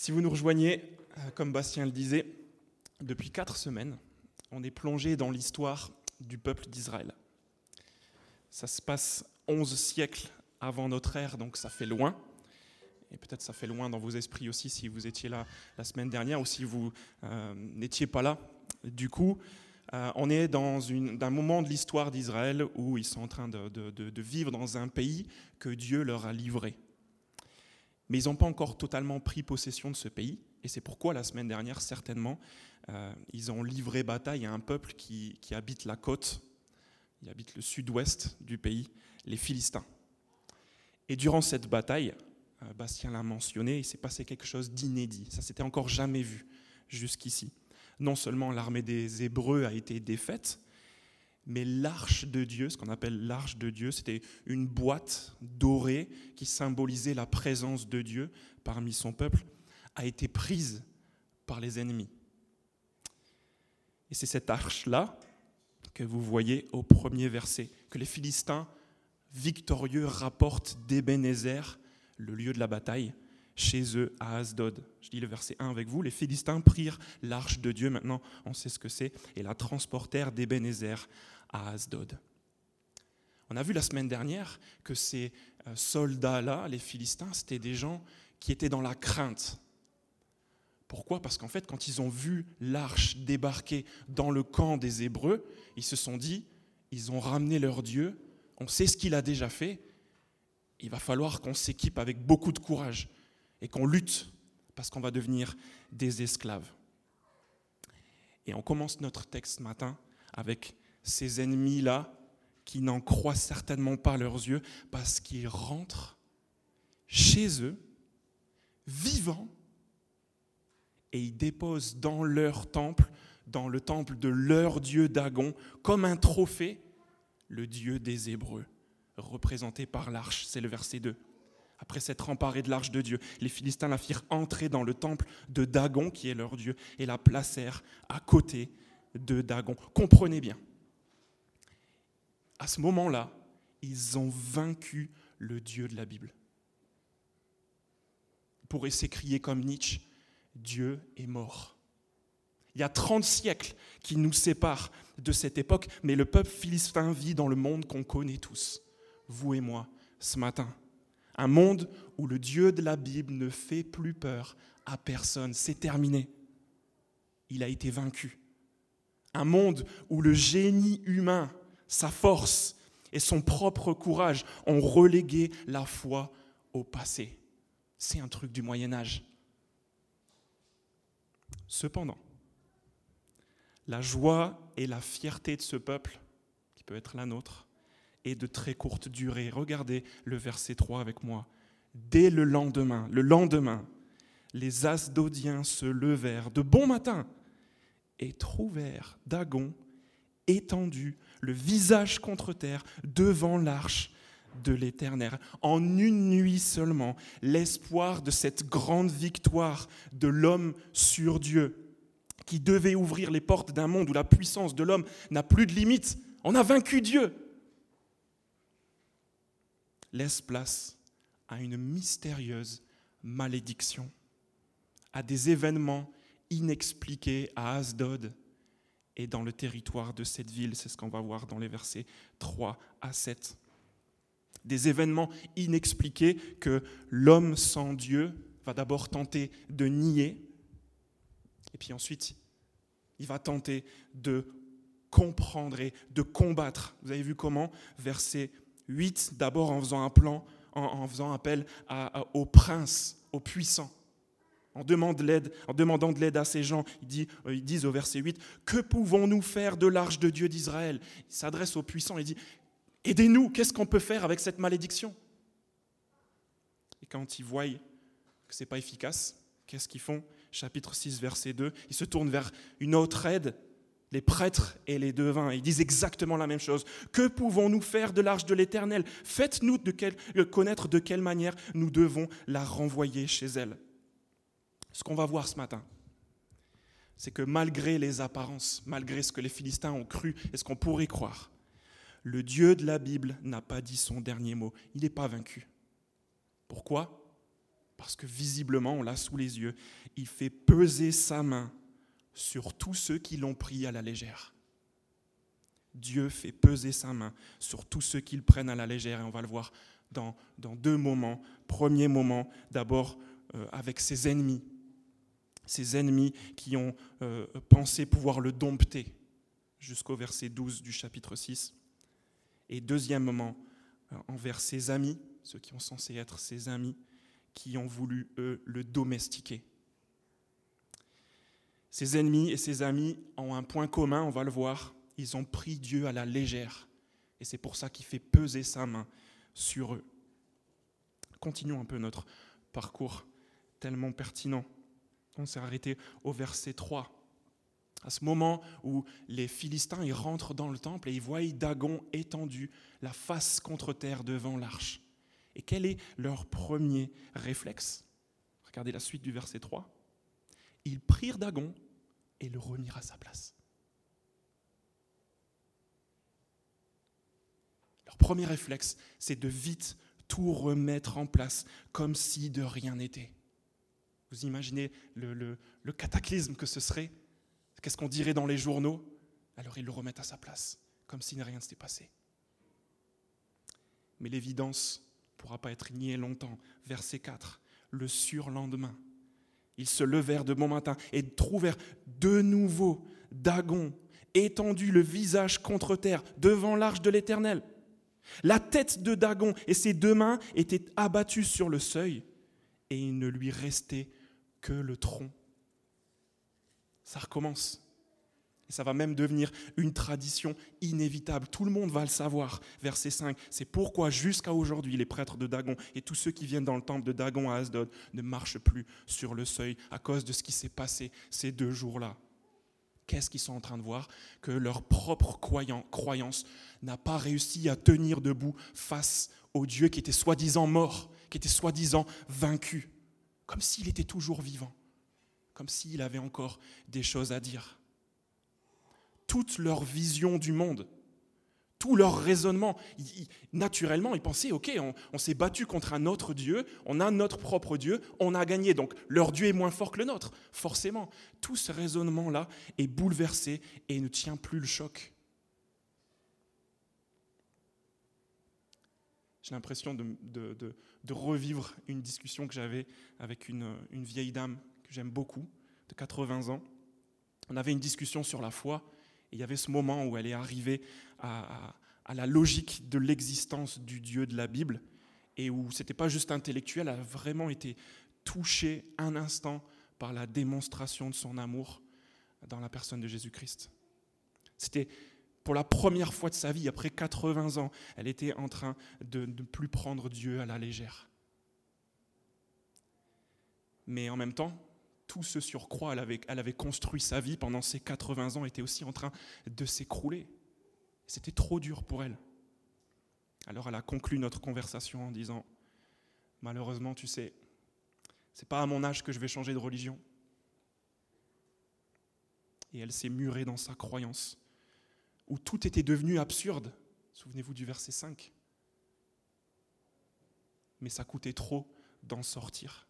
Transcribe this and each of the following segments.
Si vous nous rejoignez, euh, comme Bastien le disait, depuis quatre semaines, on est plongé dans l'histoire du peuple d'Israël. Ça se passe onze siècles avant notre ère, donc ça fait loin. Et peut-être ça fait loin dans vos esprits aussi si vous étiez là la semaine dernière ou si vous euh, n'étiez pas là. Du coup, euh, on est dans un moment de l'histoire d'Israël où ils sont en train de, vivre dans un pays que Dieu leur a livré. Mais ils n'ont pas encore totalement pris possession de ce pays. Et c'est pourquoi la semaine dernière, certainement, euh, ils ont livré bataille à un peuple qui, qui habite la côte, il habite le sud-ouest du pays, les Philistins. Et durant cette bataille, euh, Bastien l'a mentionné, il s'est passé quelque chose d'inédit. Ça s'était encore jamais vu jusqu'ici non seulement l'armée des Hébreux a été défaite, mais l'arche de Dieu, ce qu'on appelle l'arche de Dieu, c'était une boîte dorée qui symbolisait la présence de Dieu parmi son peuple, a été prise par les ennemis. Et c'est cette arche-là que vous voyez au premier verset, que les Philistins victorieux rapportent d'Ebenezer, le lieu de la bataille, chez eux à Asdod. Je dis le verset 1 avec vous. Les Philistins prirent l'arche de Dieu, maintenant on sait ce que c'est, et la transportèrent d'Ebenezer à Asdod. On a vu la semaine dernière que ces euh, soldats-là, les Philistins, c'était des gens qui étaient dans la crainte. Pourquoi? Parce qu'en fait, quand ils ont vu l'arche débarquer dans le camp des Hébreux, ils se sont dit, ils ont ramené leur Dieu, on sait ce qu'il a déjà fait, il va falloir qu'on s'équipe avec beaucoup de courage et qu'on lutte parce qu'on va devenir des esclaves. Et on commence notre texte ce matin avec ces ennemis-là qui n'en croient certainement pas leurs yeux parce qu'ils rentrent chez eux, vivants, et ils déposent dans leur temple, dans le temple de leur dieu Dagon, comme un trophée, le dieu des Hébreux, représenté par l'arche. C'est le verset 2 après s'être emparés de l'arche de Dieu, les Philistins la firent entrer dans le temple de Dagon, qui est leur Dieu, et la placèrent à côté de Dagon. Comprenez bien, à ce moment-là, ils ont vaincu le Dieu de la Bible. Ils pourraient s'écrier comme Nietzsche, Dieu est mort. Il y a 30 siècles qui nous séparent de cette époque, mais le peuple philistin vit dans le monde qu'on connaît tous, vous et moi, ce matin. Un monde où le Dieu de la Bible ne fait plus peur à personne. C'est terminé. Il a été vaincu. Un monde où le génie humain, sa force et son propre courage ont relégué la foi au passé. C'est un truc du Moyen Âge. Cependant, la joie et la fierté de ce peuple, qui peut être la nôtre, et de très courte durée. Regardez le verset 3 avec moi. Dès le lendemain, le lendemain, les Asdodiens se levèrent de bon matin et trouvèrent Dagon étendu, le visage contre terre, devant l'arche de l'Éternel. En une nuit seulement, l'espoir de cette grande victoire de l'homme sur Dieu, qui devait ouvrir les portes d'un monde où la puissance de l'homme n'a plus de limite. On a vaincu Dieu laisse place à une mystérieuse malédiction, à des événements inexpliqués à Asdod et dans le territoire de cette ville. C'est ce qu'on va voir dans les versets 3 à 7. Des événements inexpliqués que l'homme sans Dieu va d'abord tenter de nier, et puis ensuite il va tenter de comprendre et de combattre. Vous avez vu comment? Verset 8, d'abord en faisant un plan, en, faisant appel aux princes, aux puissants. En, demandant de l'aide à ces gens, ils disent, euh, au verset 8, Que pouvons-nous faire de l'arche de Dieu d'Israël? Il s'adresse aux puissants et dit, Aidez-nous, qu'est-ce qu'on peut faire avec cette malédiction? Et quand ils voient que ce n'est pas efficace, qu'est-ce qu'ils font? Chapitre 6, verset 2, ils se tournent vers une autre aide, les prêtres et les devins. Ils disent exactement la même chose. Que pouvons-nous faire de l'arche de l'Éternel? Faites-nous connaître de quelle manière nous devons la renvoyer chez elle. Ce qu'on va voir ce matin, c'est que malgré les apparences, malgré ce que les Philistins ont cru et ce qu'on pourrait croire, le Dieu de la Bible n'a pas dit son dernier mot. Il n'est pas vaincu. Pourquoi? Parce que visiblement, on l'a sous les yeux, il fait peser sa main sur tous ceux qui l'ont pris à la légère. Dieu fait peser sa main sur tous ceux qui le prennent à la légère, et on va le voir dans, deux moments. Premier moment, d'abord euh, avec ses ennemis, ses ennemis qui ont euh, pensé pouvoir le dompter, jusqu'au verset 12 du chapitre 6. Et deuxième moment, euh, envers ses amis, ceux qui ont censé être ses amis, qui ont voulu, eux, le domestiquer. Ses ennemis et ses amis ont un point commun, on va le voir, ils ont pris Dieu à la légère. Et c'est pour ça qu'il fait peser sa main sur eux. Continuons un peu notre parcours tellement pertinent. On s'est arrêté au verset 3. À ce moment où les Philistins ils rentrent dans le temple et ils voient Dagon étendu, la face contre terre devant l'arche. Et quel est leur premier réflexe? Regardez la suite du verset 3. Ils prirent Dagon et le remirent à sa place. Leur premier réflexe, c'est de vite tout remettre en place, comme si de rien n'était. Vous imaginez le, cataclysme que ce serait? Qu'est-ce qu'on dirait dans les journaux? Alors ils le remettent à sa place, comme si rien ne s'était passé. Mais l'évidence ne pourra pas être niée longtemps. Verset 4. Le surlendemain, ils se levèrent de bon matin et trouvèrent de nouveau Dagon étendu le visage contre terre devant l'arche de l'Éternel. La tête de Dagon et ses deux mains étaient abattues sur le seuil, et il ne lui restait que le tronc. Ça recommence. Et ça va même devenir une tradition inévitable. Tout le monde va le savoir. Verset 5, c'est pourquoi jusqu'à aujourd'hui, les prêtres de Dagon et tous ceux qui viennent dans le temple de Dagon à Asdod ne marchent plus sur le seuil à cause de ce qui s'est passé ces deux jours-là. Qu'est-ce qu'ils sont en train de voir? Que leur propre croyance n'a pas réussi à tenir debout face au Dieu qui était soi-disant mort, qui était soi-disant vaincu, comme s'il était toujours vivant, comme s'il avait encore des choses à dire. Toute leur vision du monde, tout leur raisonnement. naturellement, ils pensaient, OK, on, s'est battu contre un autre Dieu, on a notre propre Dieu, on a gagné, donc leur Dieu est moins fort que le nôtre, forcément. Tout ce raisonnement-là est bouleversé et ne tient plus le choc. J'ai l'impression de, revivre une discussion que j'avais avec une, vieille dame que j'aime beaucoup, de 80 ans. On avait une discussion sur la foi il y avait ce moment où elle est arrivée à, la logique de l'existence du Dieu de la Bible et où ce n'était pas juste intellectuel, elle a vraiment été touchée un instant par la démonstration de son amour dans la personne de Jésus-Christ. C'était pour la première fois de sa vie, après 80 ans, elle était en train de ne plus prendre Dieu à la légère. Mais en même temps, tout ce elle avait, elle avait construit sa vie pendant ces 80 ans, était aussi en train de s'écrouler. C'était trop dur pour elle. Alors elle a conclu notre conversation en disant, malheureusement, tu sais, c'est pas à mon âge que je vais changer de religion. Et elle s'est murée dans sa croyance, où tout était devenu absurde. Souvenez-vous du verset 5. Mais ça coûtait trop d'en sortir.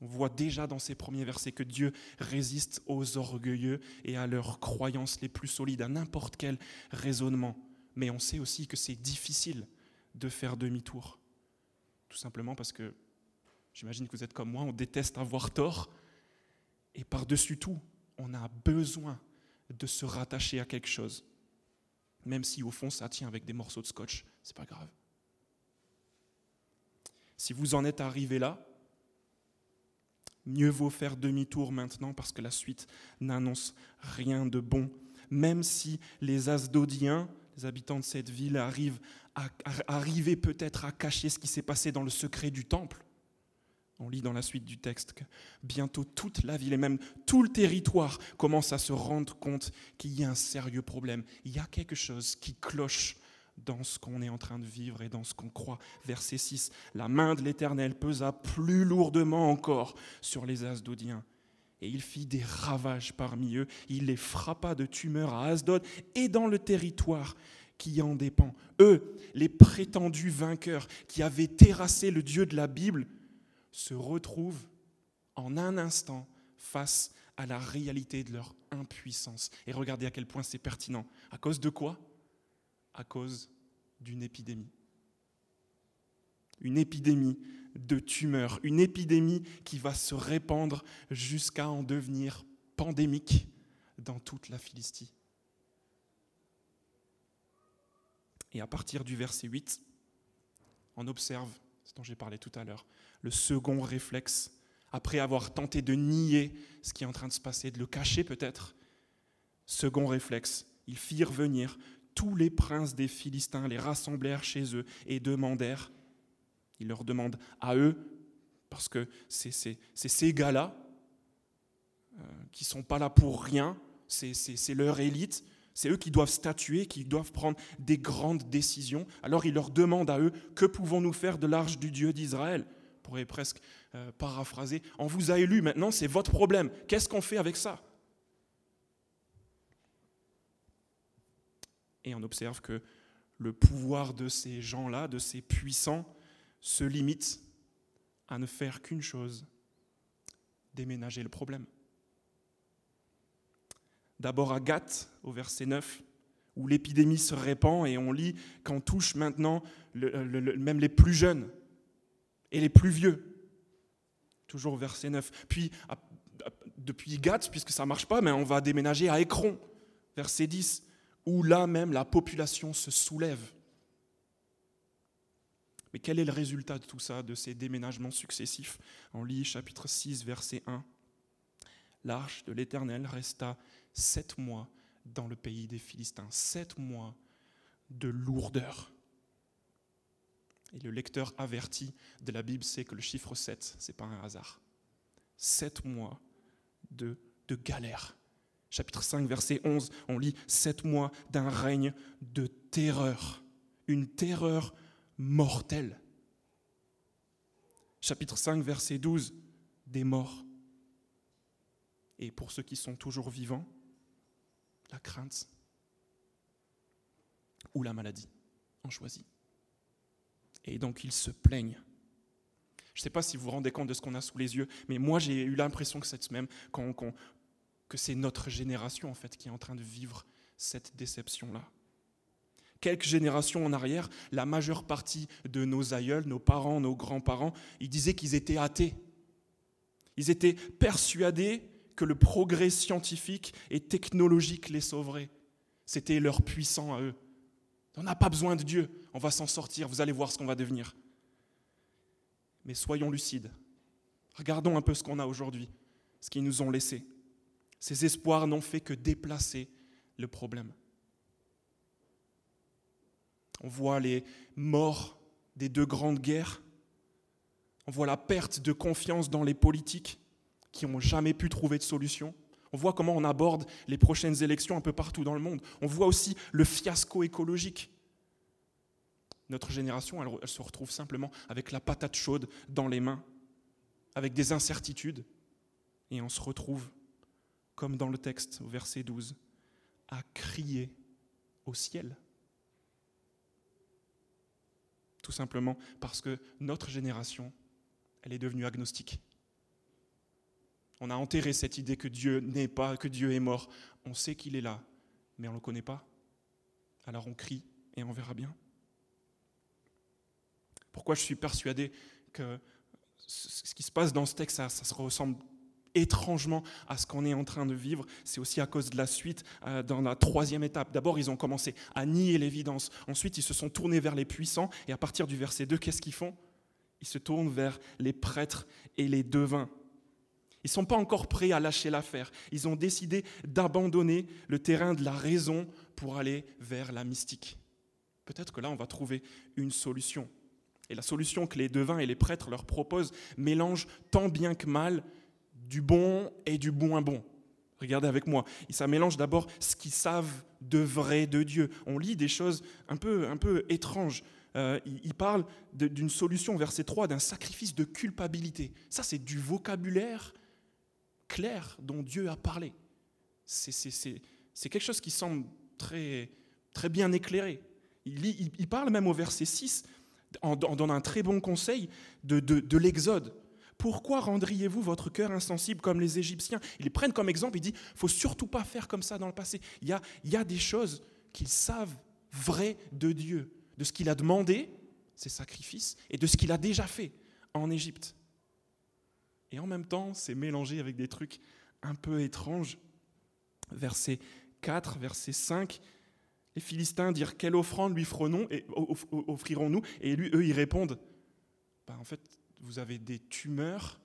On voit déjà dans ces premiers versets que Dieu résiste aux orgueilleux et à leurs croyances les plus solides, à n'importe quel raisonnement. Mais on sait aussi que c'est difficile de faire demi-tour. Tout simplement parce que, j'imagine que vous êtes comme moi, on déteste avoir tort. Et par-dessus tout, on a besoin de se rattacher à quelque chose. Même si au fond ça tient avec des morceaux de scotch, c'est pas grave. Si vous en êtes arrivé là, Mieux vaut faire demi-tour maintenant parce que la suite n'annonce rien de bon. Même si les Asdodiens, les habitants de cette ville, arrivent à, arriver peut-être à cacher ce qui s'est passé dans le secret du temple. On lit dans la suite du texte que bientôt toute la ville et même tout le territoire commence à se rendre compte qu'il y a un sérieux problème. Il y a quelque chose qui cloche dans ce qu'on est en train de vivre et dans ce qu'on croit. Verset 6, la main de l'Éternel pesa plus lourdement encore sur les Asdodiens. Et il fit des ravages parmi eux. Il les frappa de tumeurs à Asdod et dans le territoire qui en dépend. Eux, les prétendus vainqueurs qui avaient terrassé le Dieu de la Bible, se retrouvent en un instant face à la réalité de leur impuissance. Et regardez à quel point c'est pertinent. À cause de quoi? À cause d'une épidémie. Une épidémie de tumeurs, une épidémie qui va se répandre jusqu'à en devenir pandémique dans toute la Philistie. Et à partir du verset 8, on observe, ce dont j'ai parlé tout à l'heure, le second réflexe, après avoir tenté de nier ce qui est en train de se passer, de le cacher peut-être. Second réflexe, ils firent venir tous les princes des Philistins, les rassemblèrent chez eux et demandèrent, ils leur demandent à eux, parce que c'est ces gars-là euh, qui ne sont pas là pour rien, c'est leur élite, c'est eux qui doivent statuer, qui doivent prendre des grandes décisions. Alors il leur demande à eux, que pouvons-nous faire de l'arche du Dieu d'Israël? Pourrait presque euh, paraphraser, on vous a élu maintenant, c'est votre problème. Qu'est-ce qu'on fait avec ça? Et on observe que le pouvoir de ces gens-là, de ces puissants, se limite à ne faire qu'une chose, déménager le problème. D'abord à Gath, au verset 9, où l'épidémie se répand et on lit qu'on touche maintenant même les plus jeunes et les plus vieux. Toujours verset 9. Puis, depuis Gath, puisque ça ne marche pas, mais on va déménager à Écron, verset 10, où là même la population se soulève. Mais quel est le résultat de tout ça, de ces déménagements successifs? On lit chapitre 6, verset 1. L'arche de l'Éternel resta sept mois dans le pays des Philistins, sept mois de lourdeur. Et le lecteur averti de la Bible sait que le chiffre 7, ce n'est pas un hasard. Sept mois de, de galère. Chapitre 5, verset 11, on lit sept mois d'un règne de terreur, une terreur mortelle. Chapitre 5, verset 12, des morts. Et pour ceux qui sont toujours vivants, la crainte ou la maladie. On choisit. Et donc ils se plaignent. Je ne sais pas si vous vous rendez compte de ce qu'on a sous les yeux, mais moi j'ai eu l'impression que cette semaine, que c'est notre génération en fait qui est en train de vivre cette déception-là. Quelques générations en arrière, la majeure partie de nos aïeuls, nos parents, nos grands-parents, ils disaient qu'ils étaient athées. Ils étaient persuadés que le progrès scientifique et technologique les sauverait. C'était leur puissant à eux. On n'a pas besoin de Dieu, on va s'en sortir, vous allez voir ce qu'on va devenir. Mais soyons lucides. Regardons un peu ce qu'on a aujourd'hui, ce qu'ils nous ont laissé. Ces espoirs n'ont fait que déplacer le problème. On voit les morts des deux grandes guerres. On voit la perte de confiance dans les politiques qui n'ont jamais pu trouver de solution. On voit comment on aborde les prochaines élections un peu partout dans le monde. On voit aussi le fiasco écologique. Notre génération, elle, se retrouve simplement avec la patate chaude dans les mains, avec des incertitudes. Et on se retrouve, comme dans le texte au verset 12, à crier au ciel. Tout simplement parce que notre génération, elle est devenue agnostique. On a enterré cette idée que Dieu n'est pas, que Dieu est mort. On sait qu'il est là, mais on ne le connaît pas. Alors on crie et on verra bien. Pourquoi je suis persuadé que ce qui se passe dans ce texte, ça, se ressemble étrangement à ce qu'on est en train de vivre, c'est aussi à cause de la suite euh, dans la troisième étape. D'abord, ils ont commencé à nier l'évidence. Ensuite, ils se sont tournés vers les puissants. Et à partir du verset 2, qu'est-ce qu'ils font? Ils se tournent vers les prêtres et les devins. Ils ne sont pas encore prêts à lâcher l'affaire. Ils ont décidé d'abandonner le terrain de la raison pour aller vers la mystique. Peut-être que là, on va trouver une solution. Et la solution que les devins et les prêtres leur proposent mélange tant bien que mal du bon et du moins bon. Regardez avec moi. Ça mélange d'abord ce qu'ils savent de vrai de Dieu. On lit des choses un peu, un peu étranges. Euh, il, parle d'une solution, verset 3, d'un sacrifice de culpabilité. Ça, c'est du vocabulaire clair dont Dieu a parlé. C'est quelque chose qui semble très, très bien éclairé. Il, il, parle même au verset 6, en, donne un très bon conseil de, de, de l'Exode. Pourquoi rendriez-vous votre cœur insensible comme les Égyptiens? Ils prennent comme exemple, ils disent, faut surtout pas faire comme ça dans le passé. Il y a, il y a des choses qu'ils savent vraies de Dieu, de ce qu'il a demandé, ses sacrifices, et de ce qu'il a déjà fait en Égypte. Et en même temps, c'est mélangé avec des trucs un peu étranges. Verset 4, verset 5, les Philistins dirent Quelle offrande lui offrirons-nous? Et lui, eux, ils répondent bah, En fait, vous avez des tumeurs,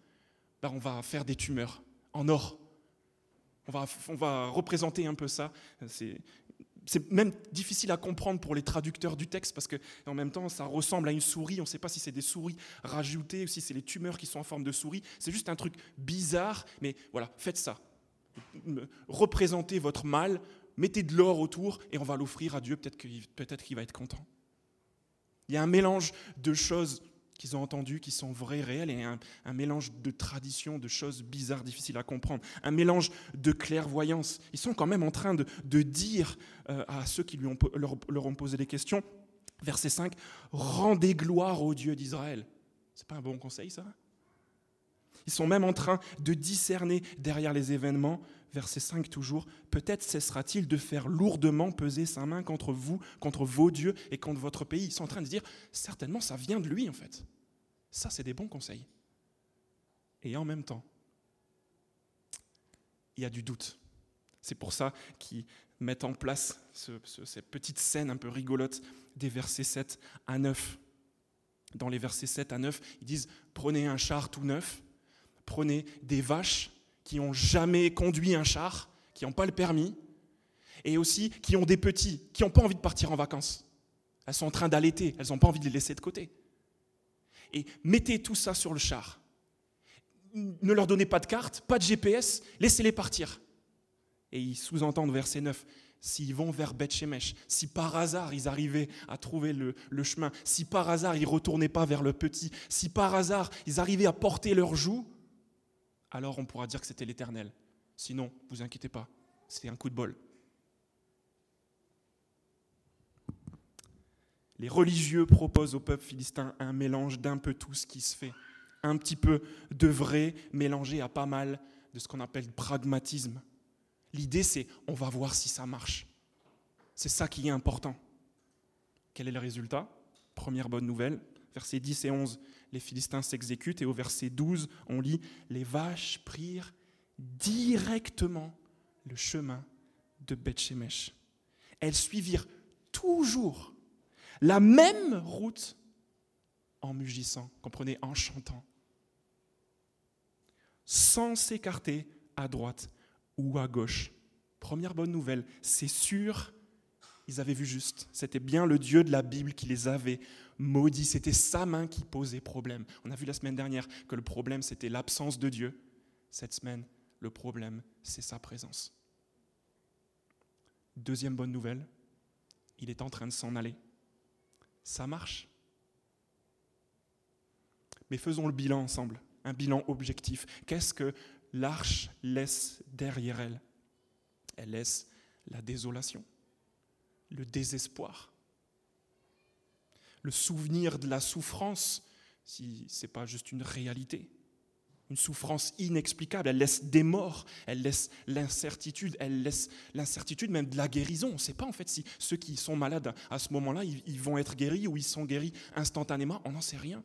bah, on va faire des tumeurs en or. On va, on va représenter un peu ça. C'est c'est même difficile à comprendre pour les traducteurs du texte parce que en même temps ça ressemble à une souris. On ne sait pas si c'est des souris rajoutées ou si c'est les tumeurs qui sont en forme de souris. C'est juste un truc bizarre, mais voilà, faites ça. Représentez votre mal, mettez de l'or autour et on va l'offrir à Dieu. Peut-être qu'il va être content. Il y a un mélange de choses qu'ils ont entendues, qui sont vraies, réelles, et un, mélange de traditions, de choses bizarres, difficiles à comprendre, un mélange de clairvoyance. Ils sont quand même en train de, dire euh, à ceux qui ont, leur, ont posé des questions, verset 5, Rendez gloire au Dieu d'Israël. C'est pas un bon conseil, ça? Ils sont même en train de discerner derrière les événements, verset 5 toujours, peut-être cessera-t-il de faire lourdement peser sa main contre vous, contre vos dieux et contre votre pays. Ils sont en train de dire, certainement ça vient de lui en fait. Ça, c'est des bons conseils. Et en même temps, il y a du doute. C'est pour ça qu'ils mettent en place cette petite scène un peu rigolote des versets 7 à 9. Dans les versets 7 à 9, ils disent, prenez un char tout neuf, prenez des vaches qui n'ont jamais conduit un char, qui n'ont pas le permis, et aussi qui ont des petits, qui n'ont pas envie de partir en vacances. Elles sont en train d'allaiter, elles n'ont pas envie de les laisser de côté. Et mettez tout ça sur le char. Ne leur donnez pas de carte, pas de GPS, laissez-les partir. Et ils sous-entendent verset 9, s'ils vont vers Beth Shemesh, si par hasard ils arrivaient à trouver le, le, chemin, si par hasard ils ne retournaient pas vers le petit, si par hasard ils arrivaient à porter leurs joues, alors on pourra dire que c'était l'Éternel. Sinon, vous inquiétez pas, c'est un coup de bol. Les religieux proposent au peuple philistin un mélange d'un peu tout ce qui se fait. Un petit peu de vrai mélangé à pas mal de ce qu'on appelle pragmatisme. L'idée, c'est on va voir si ça marche. C'est ça qui est important. Quel est le résultat? Première bonne nouvelle, versets 10 et 11, les Philistins s'exécutent et au verset 12, on lit, les vaches prirent directement le chemin de Bethshemesh. Elles suivirent toujours la même route en mugissant, comprenez, en chantant, sans s'écarter à droite ou à gauche. Première bonne nouvelle, c'est sûr, ils avaient vu juste. C'était bien le Dieu de la Bible qui les avait maudit, c'était sa main qui posait problème. On a vu la semaine dernière que le problème, c'était l'absence de Dieu. Cette semaine, le problème, c'est sa présence. Deuxième bonne nouvelle, il est en train de s'en aller. Ça marche. Mais faisons le bilan ensemble, un bilan objectif. Qu'est-ce que l'arche laisse derrière elle? Elle laisse la désolation, le désespoir, le souvenir de la souffrance, si ce n'est pas juste une réalité. Une souffrance inexplicable, elle laisse des morts, elle laisse l'incertitude, elle laisse l'incertitude même de la guérison. On ne sait pas en fait si ceux qui sont malades à ce moment-là, ils vont être guéris ou ils sont guéris instantanément, on n'en sait rien.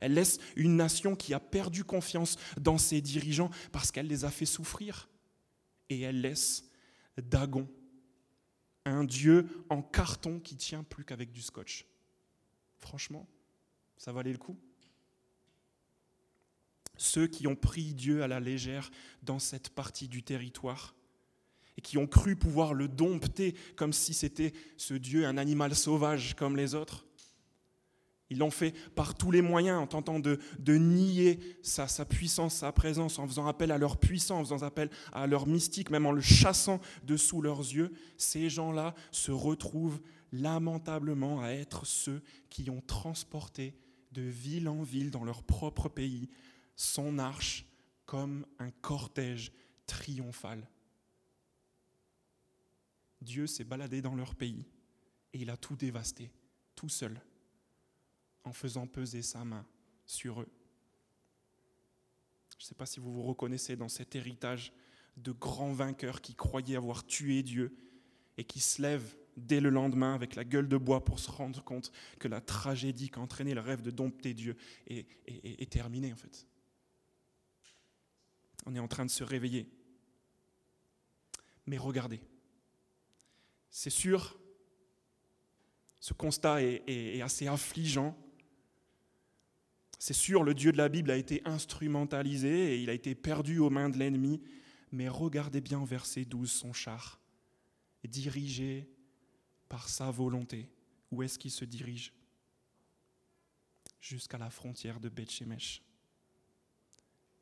Elle laisse une nation qui a perdu confiance dans ses dirigeants parce qu'elle les a fait souffrir. Et elle laisse Dagon, un dieu en carton qui tient plus qu'avec du scotch. Franchement, ça valait le coup Ceux qui ont pris Dieu à la légère dans cette partie du territoire et qui ont cru pouvoir le dompter comme si c'était ce Dieu un animal sauvage comme les autres, ils l'ont fait par tous les moyens, en tentant de, nier sa, sa, puissance, sa présence, en faisant appel à leur puissance, en faisant appel à leur mystique, même en le chassant de sous leurs yeux. Ces gens-là se retrouvent lamentablement à être ceux qui ont transporté de ville en ville dans leur propre pays son arche comme un cortège triomphal. Dieu s'est baladé dans leur pays et il a tout dévasté, tout seul, en faisant peser sa main sur eux. Je ne sais pas si vous vous reconnaissez dans cet héritage de grands vainqueurs qui croyaient avoir tué Dieu et qui se lèvent dès le lendemain avec la gueule de bois pour se rendre compte que la tragédie entraînait le rêve de dompter Dieu est, est terminée en fait. On est en train de se réveiller. Mais regardez, c'est sûr, ce constat est, assez affligeant. C'est sûr, le Dieu de la Bible a été instrumentalisé et il a été perdu aux mains de l'ennemi. Mais regardez bien verset 12 son char, dirigé par sa volonté. Où est-ce qu'il se dirige Jusqu'à la frontière de Bethshemesh.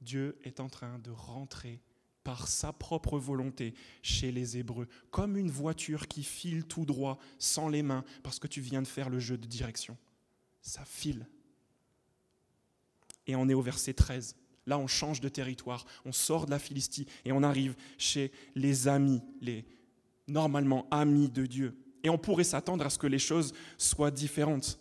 Dieu est en train de rentrer par sa propre volonté chez les Hébreux, comme une voiture qui file tout droit sans les mains parce que tu viens de faire le jeu de direction. Ça file. Et on est au verset 13. Là, on change de territoire, on sort de la Philistie et on arrive chez les amis, les normalement amis de Dieu. Et on pourrait s'attendre à ce que les choses soient différentes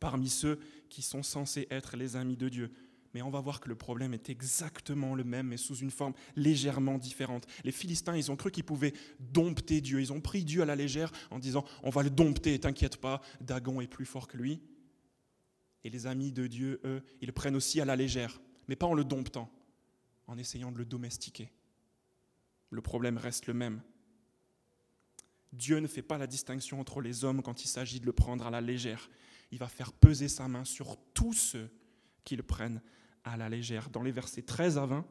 parmi ceux qui sont censés être les amis de Dieu mais on va voir que le problème est exactement le même, mais sous une forme légèrement différente. Les Philistins, ils ont cru qu'ils pouvaient dompter Dieu. Ils ont pris Dieu à la légère en disant On va le dompter, t'inquiète pas, Dagon est plus fort que lui. Et les amis de Dieu, eux, ils prennent aussi à la légère, mais pas en le domptant, en essayant de le domestiquer. Le problème reste le même. Dieu ne fait pas la distinction entre les hommes quand il s'agit de le prendre à la légère. Il va faire peser sa main sur tous ceux qui le prennent à la légère. Dans les versets 13 à 20,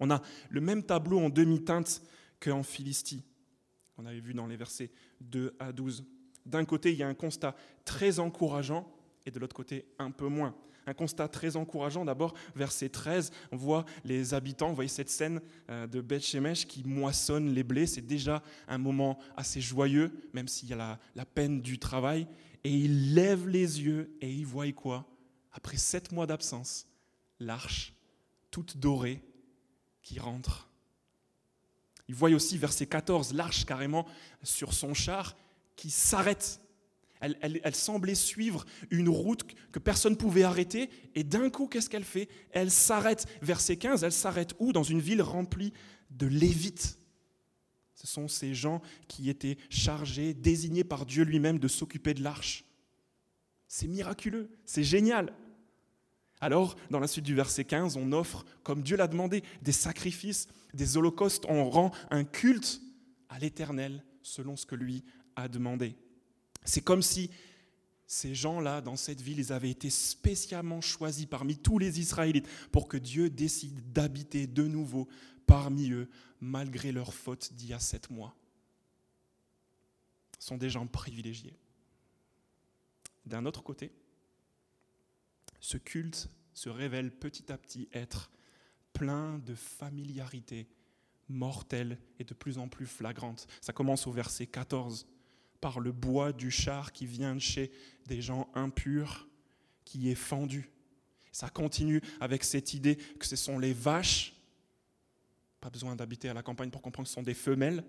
on a le même tableau en demi-teinte qu'en Philistie. On avait vu dans les versets 2 à 12. D'un côté, il y a un constat très encourageant et de l'autre côté, un peu moins. Un constat très encourageant, d'abord, verset 13, on voit les habitants, vous voyez cette scène euh, de Beth Shemesh qui moissonne les blés, c'est déjà un moment assez joyeux, même s'il y a la, la peine du travail. Et ils lèvent les yeux et ils voient quoi Après sept mois d'absence, l'arche toute dorée qui rentre. Il voit aussi, verset 14, l'arche carrément sur son char qui s'arrête. Elle, semblait suivre une route que personne ne pouvait arrêter, et d'un coup, qu'est-ce qu'elle fait? Elle s'arrête. Verset 15, elle s'arrête où? Dans une ville remplie de Lévites. Ce sont ces gens qui étaient chargés, désignés par Dieu lui-même de s'occuper de l'arche. C'est miraculeux, c'est génial. Alors, dans la suite du verset 15, on offre, comme Dieu l'a demandé, des sacrifices, des holocaustes, on rend un culte à l'Éternel selon ce que lui a demandé. C'est comme si ces gens-là, dans cette ville, ils avaient été spécialement choisis parmi tous les Israélites pour que Dieu décide d'habiter de nouveau parmi eux, malgré leurs fautes d'il y a sept mois. Ce sont des gens privilégiés. D'un autre côté, ce culte se révèle petit à petit être plein de familiarité mortelle et de plus en plus flagrante. Ça commence au verset 14 par le bois du char qui vient de chez des gens impurs, qui est fendu. Ça continue avec cette idée que ce sont les vaches, pas besoin d'habiter à la campagne pour comprendre que ce sont des femelles,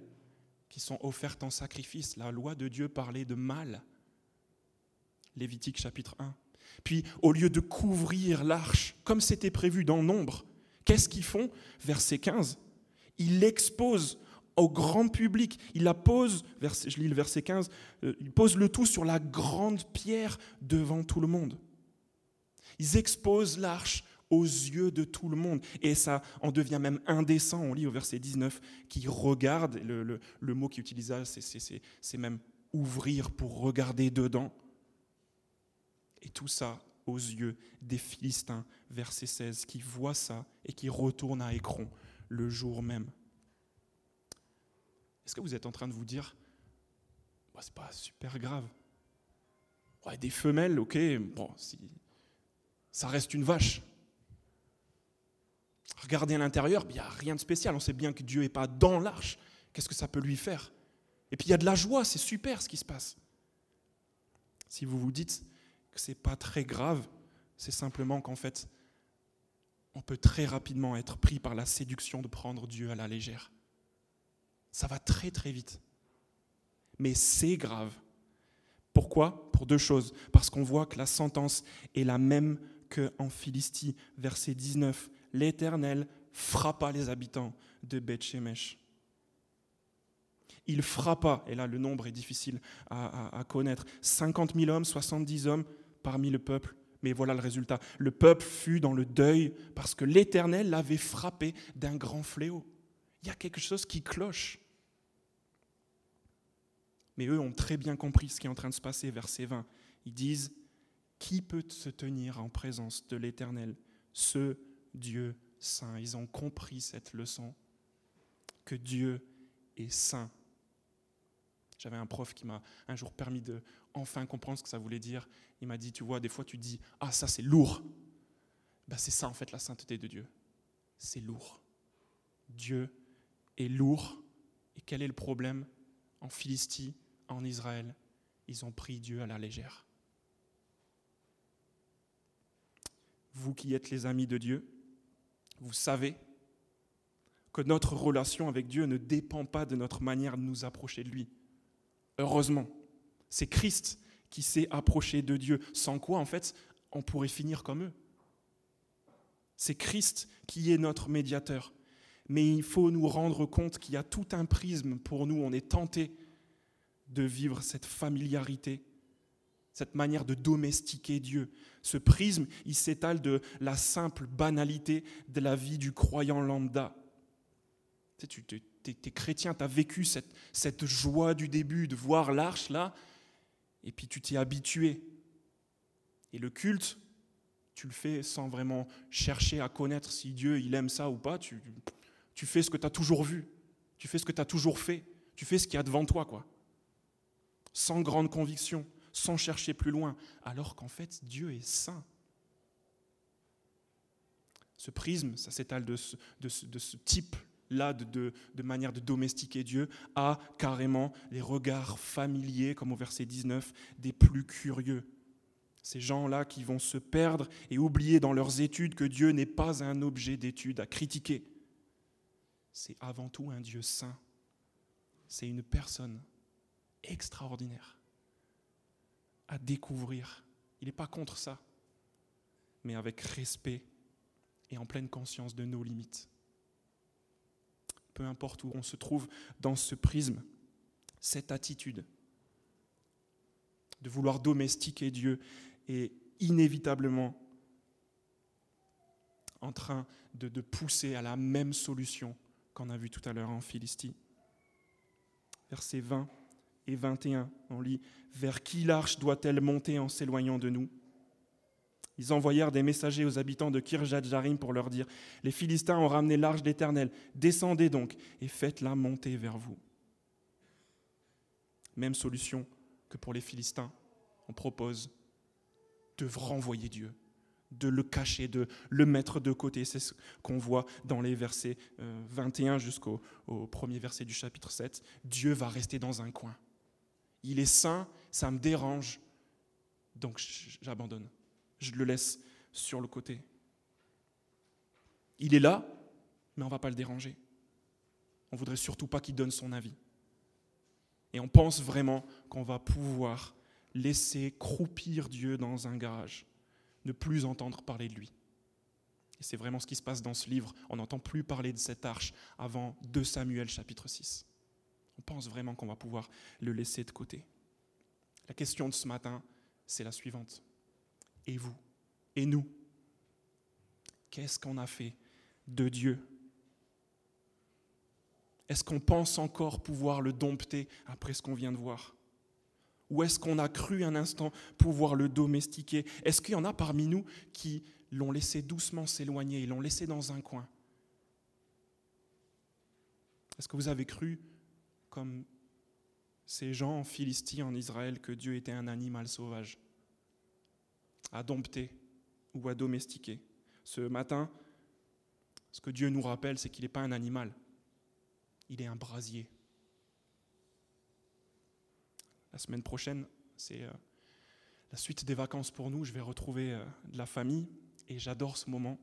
qui sont offertes en sacrifice. La loi de Dieu parlait de mâles. Lévitique chapitre 1. Puis, au lieu de couvrir l'arche, comme c'était prévu dans Nombre, qu'est-ce qu'ils font? Verset 15. Ils l'exposent au grand public. Il la pose, je lis le verset 15, euh, il pose le tout sur la grande pierre devant tout le monde. Ils exposent l'arche aux yeux de tout le monde. Et ça en devient même indécent. On lit au verset 19 qui regarde, le, mot qu'il utilisa, c'est même ouvrir pour regarder dedans. Et tout ça aux yeux des Philistins, verset 16, qui voient ça et qui retournent à Écron le jour même. Est-ce que vous êtes en train de vous dire, bah, c'est pas super grave ouais, Des femelles, ok, bon, si, ça reste une vache. Regardez à l'intérieur, il n'y a rien de spécial. On sait bien que Dieu n'est pas dans l'arche. Qu'est-ce que ça peut lui faire? Et puis il y a de la joie, c'est super ce qui se passe. Si vous vous dites, que ce n'est pas très grave, c'est simplement qu'en fait, on peut très rapidement être pris par la séduction de prendre Dieu à la légère. Ça va très très vite. Mais c'est grave. Pourquoi? Pour deux choses. Parce qu'on voit que la sentence est la même qu'en Philistie, verset 19, l'Éternel frappa les habitants de Beth-Shemesh. Il frappa, et là le nombre est difficile à, à connaître, 50 000 hommes, 70 hommes parmi le peuple. Mais voilà le résultat. Le peuple fut dans le deuil parce que l'Éternel l'avait frappé d'un grand fléau. Il y a quelque chose qui cloche. Mais eux ont très bien compris ce qui est en train de se passer, verset 20. Ils disent, qui peut se tenir en présence de l'Éternel Ce Dieu saint? Ils ont compris cette leçon, que Dieu est saint. J'avais un prof qui m'a un jour permis de enfin comprendre ce que ça voulait dire. Il m'a dit, tu vois, des fois tu dis, ah ça c'est lourd. Ben, c'est ça en fait la sainteté de Dieu. C'est lourd. Dieu est lourd. Et quel est le problème En Philistie, en Israël, ils ont pris Dieu à la légère. Vous qui êtes les amis de Dieu, vous savez que notre relation avec Dieu ne dépend pas de notre manière de nous approcher de lui. Heureusement, c'est Christ qui s'est approché de Dieu, sans quoi, en fait, on pourrait finir comme eux. C'est Christ qui est notre médiateur. Mais il faut nous rendre compte qu'il y a tout un prisme pour nous. On est tenté de vivre cette familiarité, cette manière de domestiquer Dieu. Ce prisme, il s'étale de la simple banalité de la vie du croyant lambda. Tu es, chrétien, tu as vécu cette, cette joie du début de voir l'arche là, et puis tu t'es habitué. Et le culte, tu le fais sans vraiment chercher à connaître si Dieu il aime ça ou pas. Tu, tu fais ce que tu as toujours vu. Tu fais ce que tu as toujours fait. Tu fais ce qu'il y a devant toi, quoi sans grande conviction, sans chercher plus loin, alors qu'en fait Dieu est saint. Ce prisme, ça s'étale de ce, type-là de, de, manière de domestiquer Dieu à carrément les regards familiers, comme au verset 19, des plus curieux. Ces gens-là qui vont se perdre et oublier dans leurs études que Dieu n'est pas un objet d'étude à critiquer. C'est avant tout un Dieu saint. C'est une personne extraordinaire à découvrir. Il n'est pas contre ça, mais avec respect et en pleine conscience de nos limites. Peu importe où on se trouve dans ce prisme, cette attitude de vouloir domestiquer Dieu est inévitablement en train de, pousser à la même solution qu'on a vu tout à l'heure en Philistie. Verset 20 et 21. On lit Vers qui l'arche doit-elle monter en s'éloignant de nous? Ils envoyèrent des messagers aux habitants de Kirjat Jarim pour leur dire Les Philistins ont ramené l'arche d'Éternel. Descendez donc et faites-la monter vers vous. Même solution que pour les Philistins. On propose de renvoyer Dieu de le cacher, de le mettre de côté. C'est ce qu'on voit dans les versets 21 euh, jusqu'au premier verset du chapitre 7. Dieu va rester dans un coin il est saint, ça me dérange, donc j'abandonne. Je le laisse sur le côté. Il est là, mais on ne va pas le déranger. On ne voudrait surtout pas qu'il donne son avis. Et on pense vraiment qu'on va pouvoir laisser croupir Dieu dans un garage, ne plus entendre parler de lui. Et c'est vraiment ce qui se passe dans ce livre. On n'entend plus parler de cette arche avant 2 Samuel chapitre 6. On pense vraiment qu'on va pouvoir le laisser de côté. La question de ce matin, c'est la suivante. Et vous? Et nous? Qu'est-ce qu'on a fait de Dieu? Est-ce qu'on pense encore pouvoir le dompter après ce qu'on vient de voir? Ou est-ce qu'on a cru un instant pouvoir le domestiquer? Est-ce qu'il y en a parmi nous qui l'ont laissé doucement s'éloigner, ils l'ont laissé dans un coin? Est-ce que vous avez cru comme ces gens en Philistie, en Israël, que Dieu était un animal sauvage, à dompter ou à domestiquer. Ce matin, ce que Dieu nous rappelle, c'est qu'il n'est pas un animal, il est un brasier. La semaine prochaine, c'est euh, la suite des vacances pour nous. Je vais retrouver euh, de la famille et j'adore ce moment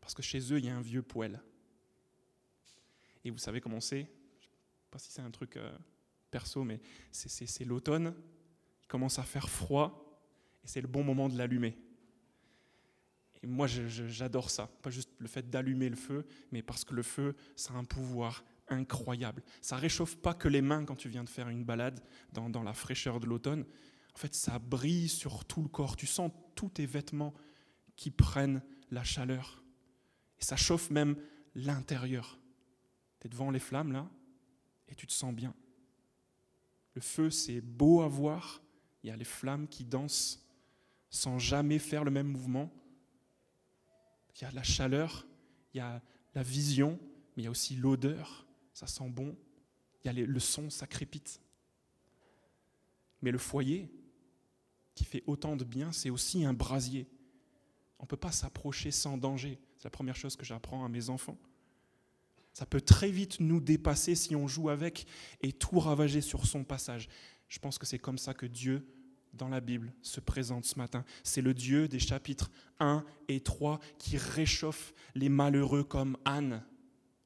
parce que chez eux, il y a un vieux poêle. Et vous savez comment c'est? Pas si c'est un truc euh, perso, mais c'est l'automne, il commence à faire froid, et c'est le bon moment de l'allumer. Et moi, j'adore ça. Pas juste le fait d'allumer le feu, mais parce que le feu, ça a un pouvoir incroyable. Ça réchauffe pas que les mains quand tu viens de faire une balade dans, dans la fraîcheur de l'automne. En fait, ça brille sur tout le corps. Tu sens tous tes vêtements qui prennent la chaleur. Et ça chauffe même l'intérieur. Tu es devant les flammes là, et tu te sens bien. Le feu, c'est beau à voir. Il y a les flammes qui dansent sans jamais faire le même mouvement. Il y a la chaleur, il y a la vision, mais il y a aussi l'odeur, ça sent bon. Il y a le son, ça crépite. Mais le foyer, qui fait autant de bien, c'est aussi un brasier. On ne peut pas s'approcher sans danger. C'est la première chose que j'apprends à mes enfants. Ça peut très vite nous dépasser si on joue avec et tout ravager sur son passage. Je pense que c'est comme ça que Dieu, dans la Bible, se présente ce matin. C'est le Dieu des chapitres 1 et 3 qui réchauffe les malheureux comme Anne,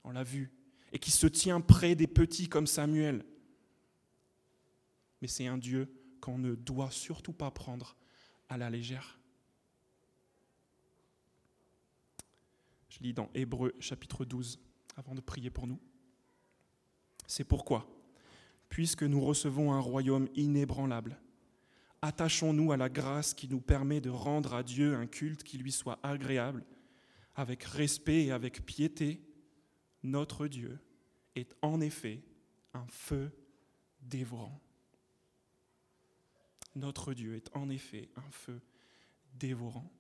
on l'a vu, et qui se tient près des petits comme Samuel. Mais c'est un Dieu qu'on ne doit surtout pas prendre à la légère. Je lis dans Hébreu chapitre 12 avant de prier pour nous. C'est pourquoi, puisque nous recevons un royaume inébranlable, attachons-nous à la grâce qui nous permet de rendre à Dieu un culte qui lui soit agréable, avec respect et avec piété. Notre Dieu est en effet un feu dévorant. Notre Dieu est en effet un feu dévorant.